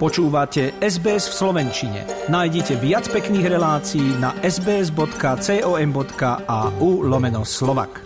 Počúvate SBS v Slovenčine. Nájdite viac pekných relácií na sbs.com.au lomeno slovak.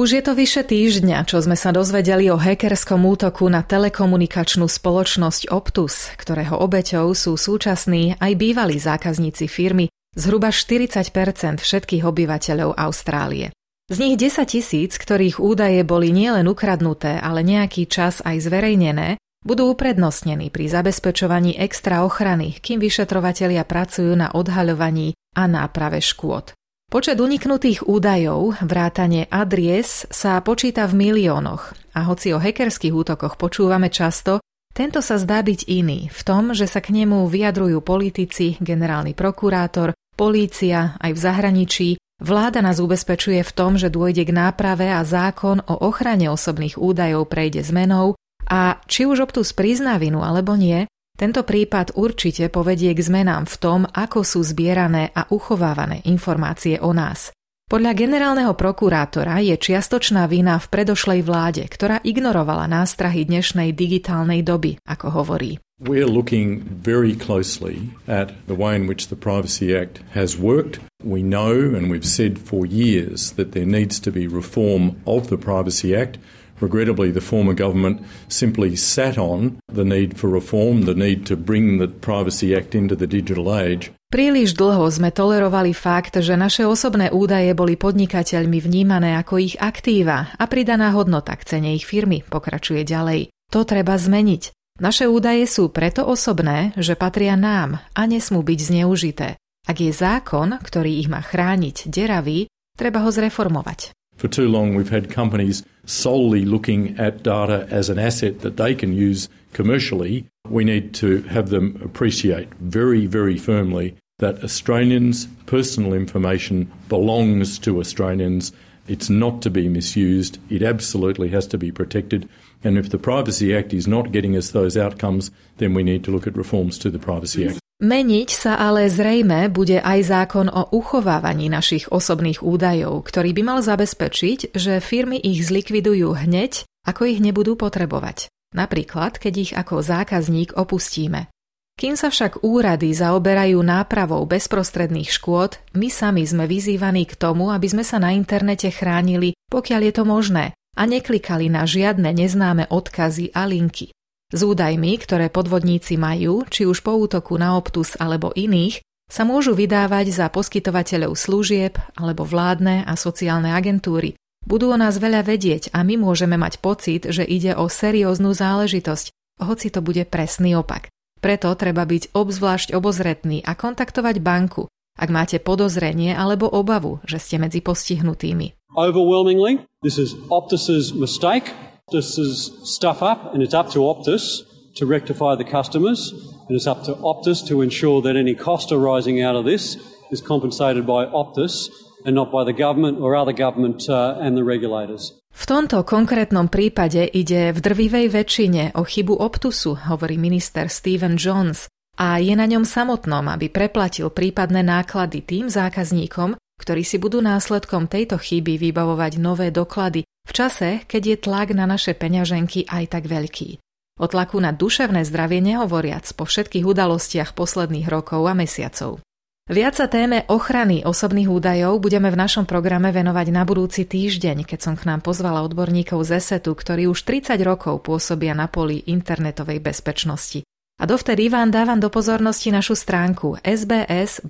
Už je to vyše týždňa, čo sme sa dozvedeli o hackerskom útoku na telekomunikačnú spoločnosť Optus, ktorého obeťou sú súčasní aj bývalí zákazníci firmy, zhruba 40% všetkých obyvateľov Austrálie. Z nich 10 tisíc, ktorých údaje boli nielen ukradnuté, ale nejaký čas aj zverejnené, budú uprednostnení pri zabezpečovaní extra ochrany, kým vyšetrovatelia pracujú na odhaľovaní a náprave škôd. Počet uniknutých údajov, vrátane adries, sa počíta v miliónoch a hoci o hackerských útokoch počúvame často, tento sa zdá byť iný v tom, že sa k nemu vyjadrujú politici, generálny prokurátor, polícia aj v zahraničí Vláda nás ubezpečuje v tom, že dôjde k náprave a zákon o ochrane osobných údajov prejde zmenou a či už Optus prizná vinu alebo nie, tento prípad určite povedie k zmenám v tom, ako sú zbierané a uchovávané informácie o nás. Podľa generálneho prokurátora je čiastočná vina v predošlej vláde, ktorá ignorovala nástrahy dnešnej digitálnej doby, ako hovorí. We're looking very closely at the way in which the Privacy Act has worked. We know, and we've said for years, that there needs to be reform of the Privacy Act. Regrettably, the former government simply sat on the need for reform, the need to bring the Privacy Act into the digital age. Príliš dlho sme tolerovali fakt, že naše osobné údaje boli podnikateľmi vnímané ako ich aktíva a pridaná hodnota k cene ich firmy, pokračuje ďalej. To treba zmeniť. Naše údaje sú preto osobné, že patria nám a nesmú byť zneužité. Ak je zákon, ktorý ich má chrániť, deravý, treba ho zreformovať. For too long, we've had companies solely looking at data as an asset that they can use commercially. We need to have them appreciate very, very firmly that Australians' personal information belongs to Australians. It's not to be misused. It absolutely has to be protected. And if the Privacy Act is not getting us those outcomes, then we need to look at reforms to the Privacy Act. Meniť sa ale zrejme bude aj zákon o uchovávaní našich osobných údajov, ktorý by mal zabezpečiť, že firmy ich zlikvidujú hneď, ako ich nebudú potrebovať. Napríklad, keď ich ako zákazník opustíme. Kým sa však úrady zaoberajú nápravou bezprostredných škôd, my sami sme vyzývaní k tomu, aby sme sa na internete chránili, pokiaľ je to možné, a neklikali na žiadne neznáme odkazy a linky. S údajmi, ktoré podvodníci majú, či už po útoku na Optus alebo iných, sa môžu vydávať za poskytovateľov služieb alebo vládne a sociálne agentúry. Budú o nás veľa vedieť a my môžeme mať pocit, že ide o serióznu záležitosť, hoci to bude presný opak. Preto treba byť obzvlášť obozretný a kontaktovať banku, ak máte podozrenie alebo obavu, že ste medzi postihnutými. Overwhelmingly, this is Optus's mistake. Optus is stuff up, and it's up to Optus to rectify the customers, and it's up to Optus to ensure that any cost arising out of this is compensated by Optus and not by the government or other government uh, and the regulators. V tomto konkrétnom prípade ide v drvivej väčšine o chybu Optusu, hovorí minister Stephen Jones, a je na ňom samotnom, aby preplatil prípadné náklady tým zákazníkom, ktorí si budú následkom tejto chyby vybavovať nové doklady v čase, keď je tlak na naše peňaženky aj tak veľký. O tlaku na duševné zdravie nehovoriac po všetkých udalostiach posledných rokov a mesiacov. Viac sa téme ochrany osobných údajov budeme v našom programe venovať na budúci týždeň, keď som k nám pozvala odborníkov z ESETu, ktorí už 30 rokov pôsobia na poli internetovej bezpečnosti. A dovtedy vám dávam do pozornosti našu stránku sbs.com.au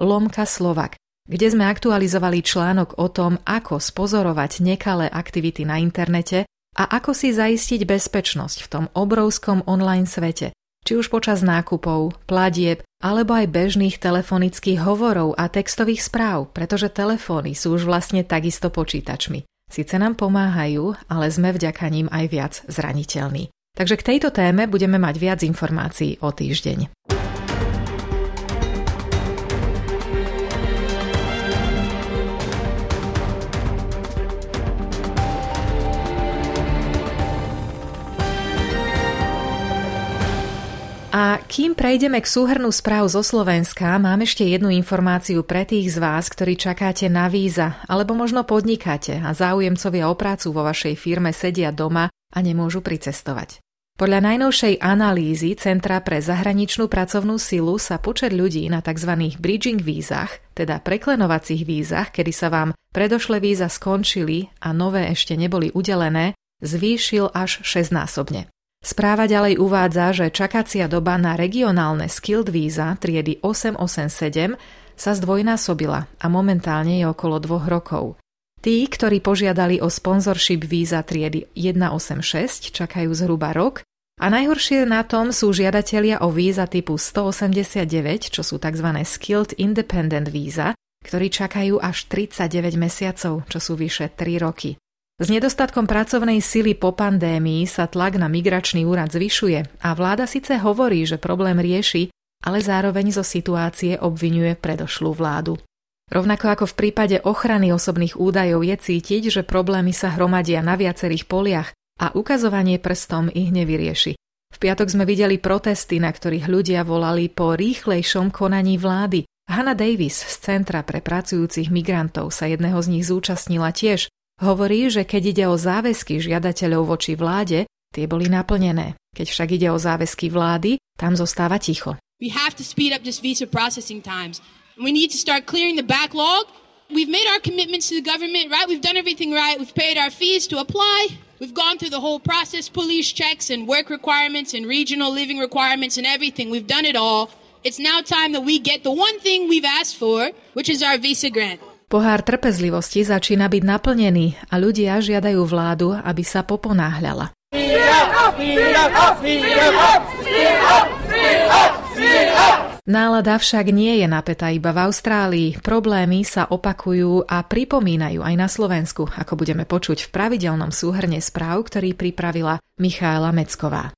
lomka Slovak, kde sme aktualizovali článok o tom, ako spozorovať nekalé aktivity na internete a ako si zaistiť bezpečnosť v tom obrovskom online svete, či už počas nákupov, platieb alebo aj bežných telefonických hovorov a textových správ, pretože telefóny sú už vlastne takisto počítačmi. Sice nám pomáhajú, ale sme vďaka ním aj viac zraniteľní. Takže k tejto téme budeme mať viac informácií o týždeň. Kým prejdeme k súhrnu správ zo Slovenska, mám ešte jednu informáciu pre tých z vás, ktorí čakáte na víza, alebo možno podnikáte a záujemcovia o prácu vo vašej firme sedia doma a nemôžu pricestovať. Podľa najnovšej analýzy Centra pre zahraničnú pracovnú silu sa počet ľudí na tzv. bridging vízach, teda preklenovacích vízach, kedy sa vám predošlé víza skončili a nové ešte neboli udelené, zvýšil až 6 násobne. Správa ďalej uvádza, že čakacia doba na regionálne skilled víza triedy 887 sa zdvojnásobila a momentálne je okolo dvoch rokov. Tí, ktorí požiadali o sponsorship víza triedy 186, čakajú zhruba rok a najhoršie na tom sú žiadatelia o víza typu 189, čo sú tzv. skilled independent víza, ktorí čakajú až 39 mesiacov, čo sú vyše 3 roky. S nedostatkom pracovnej sily po pandémii sa tlak na migračný úrad zvyšuje a vláda síce hovorí, že problém rieši, ale zároveň zo situácie obvinuje predošlú vládu. Rovnako ako v prípade ochrany osobných údajov je cítiť, že problémy sa hromadia na viacerých poliach a ukazovanie prstom ich nevyrieši. V piatok sme videli protesty, na ktorých ľudia volali po rýchlejšom konaní vlády. Hanna Davis z Centra pre pracujúcich migrantov sa jedného z nich zúčastnila tiež Hovorí, že keď ide o záväzky žiadateľov voči vláde, tie boli naplnené. Keď však ide o záväzky vlády, tam zostáva ticho. We have to speed up this visa processing times. We need to start clearing the backlog. We've made our commitments to the government, right? We've done everything right. We've paid our fees to apply. We've gone through the whole process, police checks and work requirements and regional living requirements and everything. We've done it all. It's now time that we get the one thing we've asked for, which is our visa grant. Pohár trpezlivosti začína byť naplnený a ľudia žiadajú vládu, aby sa poponáhľala. Nálada však nie je napätá iba v Austrálii. Problémy sa opakujú a pripomínajú aj na Slovensku, ako budeme počuť v pravidelnom súhrne správ, ktorý pripravila Michála Mecková.